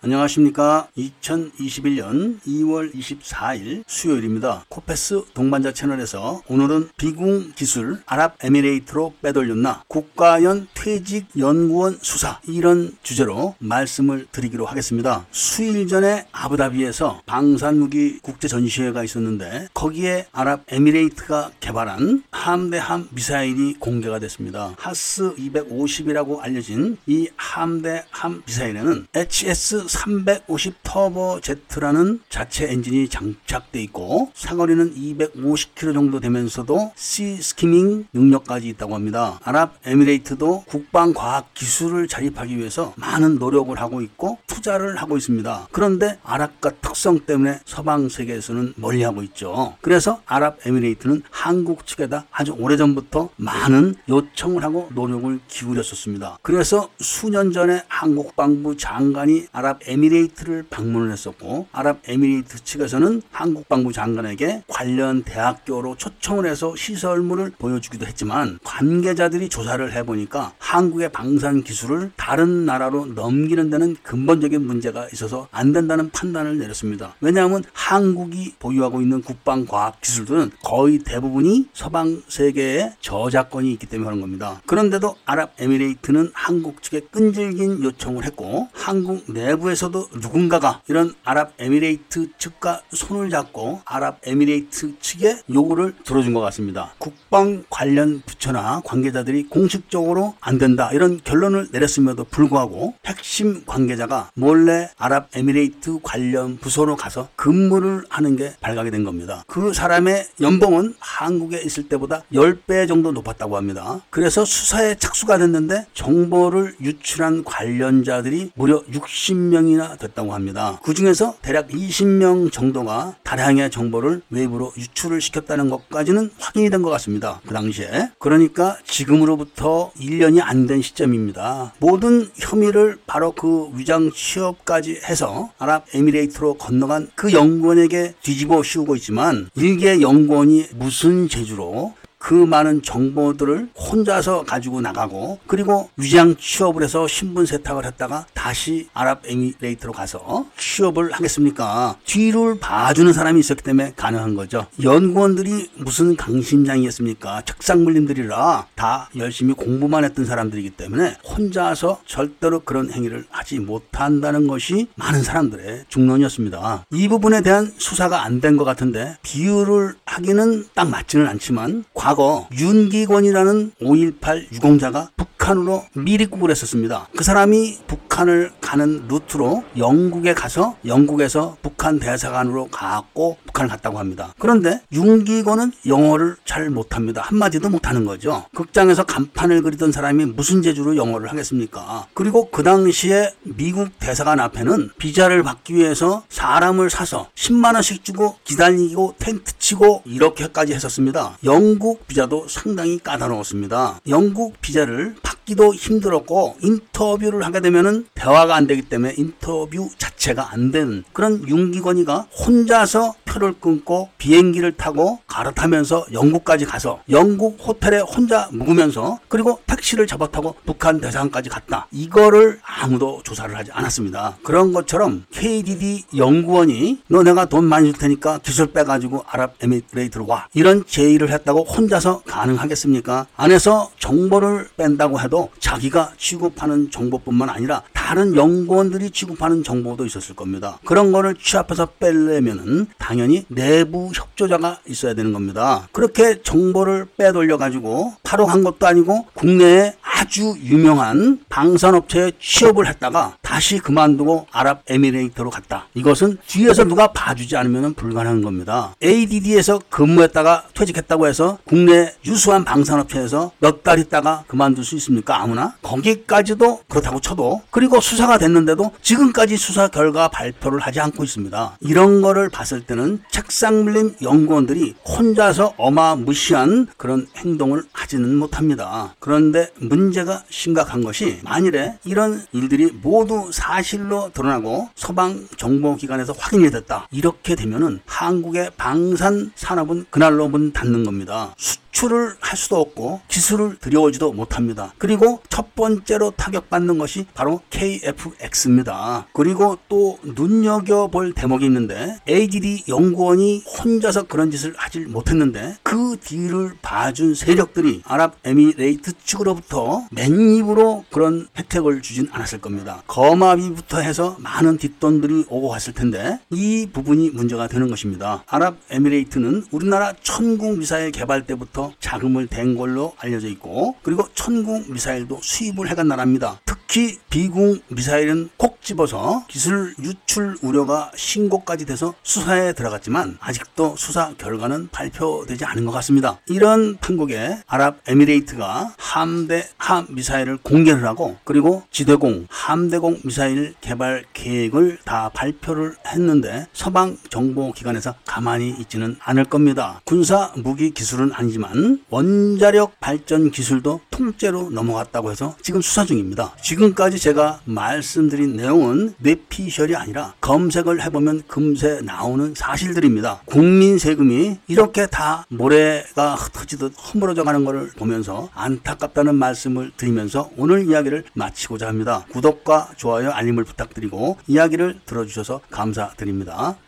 안녕하십니까. 2021년 2월 24일 수요일입니다. 코페스 동반자 채널에서 오늘은 비궁 기술 아랍에미레이트로 빼돌렸나 국과연 퇴직 연구원 수사 이런 주제로 말씀을 드리기로 하겠습니다. 수일 전에 아부다비에서 방산무기 국제 전시회가 있었는데 거기에 아랍에미레이트가 개발한 함대함 미사일이 공개가 됐습니다. HAS 250이라고 알려진 이 함대함 미사일에는 HS 350 터보 제트라는 자체 엔진이 장착돼 있고 사거리는 250km 정도 되면서도 sea skimming 능력까지 있다고 합니다. 아랍에미레이트도 국방 과학 기술을 자립하기 위해서 많은 노력을 하고 있고 투자를 하고 있습니다. 그런데 아랍국가 특성 때문에 서방 세계에서는 멀리하고 있죠. 그래서 아랍에미레이트는 한국 측에다 아주 오래전부터 많은 요청을 하고 노력을 기울였었습니다. 그래서 수년 전에 한국 국방부 장관이 아랍 에미레이트를 방문을 했었고 아랍에미레이트 측에서는 한국 국방부 장관에게 관련 대학교로 초청을 해서 시설물을 보여주기도 했지만 관계자들이 조사를 해보니까 한국의 방산 기술을 다른 나라로 넘기는 데는 근본적인 문제가 있어서 안 된다는 판단을 내렸습니다. 왜냐하면 한국이 보유하고 있는 국방 과학 기술들은 거의 대부분이 서방 세계에 저작권이 있기 때문에 그런 겁니다. 그런데도 아랍에미레이트는 한국 측에 끈질긴 요청을 했고 한국 내부 에서도 누군가가 이런 아랍에미레이트 측과 손을 잡고 아랍에미레이트 측의 요구를 들어준 것 같습니다. 국방 관련 부처나 관계자들이 공식적으로 안 된다 이런 결론을 내렸음에도 불구하고 핵심 관계자가 몰래 아랍에미레이트 관련 부서로 가서 근무를 하는 게 발각이 된 겁니다. 그 사람의 연봉은 한국에 있을 때보다 10배 정도 높았다고 합니다. 그래서 수사에 착수가 됐는데 정보를 유출한 관련자들이 무려 60명 이나 됐다고 합니다. 그 중에서 대략 20명 정도가 다량의 정보를 외부로 유출을 시켰다는 것까지는 확인이 된 것 같습니다. 그 당시에. 그러니까 지금으로부터 1년이 안 된 시점입니다. 모든 혐의를 바로 그 위장 취업까지 해서 아랍에미레이트로 건너간 그 연구원에게 뒤집어 씌우고 있지만 일개 연구원이 무슨 재주로 그 많은 정보들을 혼자서 가지고 나가고 그리고 위장 취업을 해서 신분 세탁을 했다가 다시 아랍에미레이트로 가서 취업을 하겠습니까? 뒤를 봐주는 사람이 있었기 때문에 가능한 거죠. 연구원들이 무슨 강심장이었습니까? 책상물림들이라 다 열심히 공부만 했던 사람들이기 때문에 혼자서 절대로 그런 행위를 하지 못한다는 것이 많은 사람들의 중론이었습니다. 이 부분에 대한 수사가 안 된 것 같은데 비유를 하기는 딱 맞지는 않지만 과거 윤기권이라는 5.18 유공자가 북 한으로 미리국을 했었습니다. 그 사람이 북한을 가는 루트로 영국에 가서 영국에서 북한 대사관으로 가고 북한을 갔다고 합니다. 그런데 윤기권은 영어를 잘 못합니다. 한마디도 못하는 거죠. 극장에서 간판을 그리던 사람이 무슨 재주로 영어를 하겠습니까? 그리고 그 당시에 미국 대사관 앞에는 비자를 받기 위해서 사람을 사서 10만 원씩 주고 기다리고 텐트 치고 이렇게까지 했었습니다. 영국 비자도 상당히 까다로웠습니다. 영국 비자를 받 기도 힘들었고 인터뷰를 하게 되면은 대화가 안 되기 때문에 인터뷰 자체가 안 되는 그런 윤기건이가 혼자서 표를 끊고 비행기를 타고 갈아타면서 영국까지 가서 영국 호텔에 혼자 묵으면서 그리고 택시를 잡아 타고 북한 대사관까지 갔다. 이거를 아무도 조사를 하지 않았습니다. 그런 것처럼 KDD 연구원이 너 내가 돈 많이 줄 테니까 기술 빼가지고 아랍에미레이트로 와. 이런 제의를 했다고 혼자서 가능하겠습니까? 안에서 정보를 뺀다고 해도 자기가 취급하는 정보뿐만 아니라 다른 연구원들이 취급하는 정보도 있었을 겁니다. 그런 거를 취합해서 빼려면은 당연히 내부 협조자가 있어야 되는 겁니다. 그렇게 정보를 빼돌려 가지고 바로 한 것도 아니고 국내에 아주 유명한 방산업체에 취업을 했다가 다시 그만두고 아랍에미레이트로 갔다. 이것은 뒤에서 누가 봐주지 않으면 불가능한 겁니다. ADD에서 근무했다가 퇴직했다고 해서 국내 유수한 방산업체에서 몇 달 있다가 그만둘 수 있습니까? 아무나? 거기까지도 그렇다고 쳐도 그리고 수사가 됐는데도 지금까지 수사 결과 발표를 하지 않고 있습니다. 이런 거를 봤을 때는 책상 밀림 연구원들이 혼자서 어마무시한 그런 행동을 하지는 못합니다. 그런데 문제가 심각한 것이 만일에 이런 일들이 모두 사실로 드러나고 서방 정보기관에서 확인이 됐다. 이렇게 되면은 한국의 방산 산업은 그날로 문 닫는 겁니다. 수 출을 할 수도 없고 기술을 들여오지도 못합니다. 그리고 첫 번째로 타격받는 것이 바로 KFX입니다. 그리고 또 눈여겨볼 대목이 있는데 ADD 연구원이 혼자서 그런 짓을 하질 못했는데 그 뒤를 봐준 세력들이 아랍에미레이트 측으로부터 맨입으로 그런 혜택을 주진 않았을 겁니다. 거마비부터 해서 많은 뒷돈들이 오고 갔을 텐데 이 부분이 문제가 되는 것입니다. 아랍에미레이트는 우리나라 천궁 미사일 개발 때부터 자금을 댄 걸로 알려져 있고 그리고 천궁 미사일도 수입을 해간 나라입니다. 특히 비궁 미사일은 콕 집어서 기술 유출 우려가 신고까지 돼서 수사에 들어갔지만 아직도 수사 결과는 발표되지 않은 것 같습니다. 이런 판국에 아랍에미레이트가 함대 함 미사일을 공개를 하고 그리고 지대공 함대공 미사일 개발 계획을 다 발표를 했는데 서방 정보 기관에서 가만히 있지는 않을 겁니다. 군사 무기 기술은 아니 지만 원자력 발전 기술도 통째로 넘어갔다고 해서 지금 수사 중입니다. 지금까지 제가 말씀드린 내용은 뇌피셜이 아니라 검색을 해보면 금세 나오는 사실들입니다. 국민 세금이 이렇게 다 모래가 흩어지듯 허물어져 가는 것을 보면서 안타깝다는 말씀을 드리면서 오늘 이야기를 마치고자 합니다. 구독과 좋아요, 알림을 부탁드리고 이야기를 들어주셔서 감사드립니다.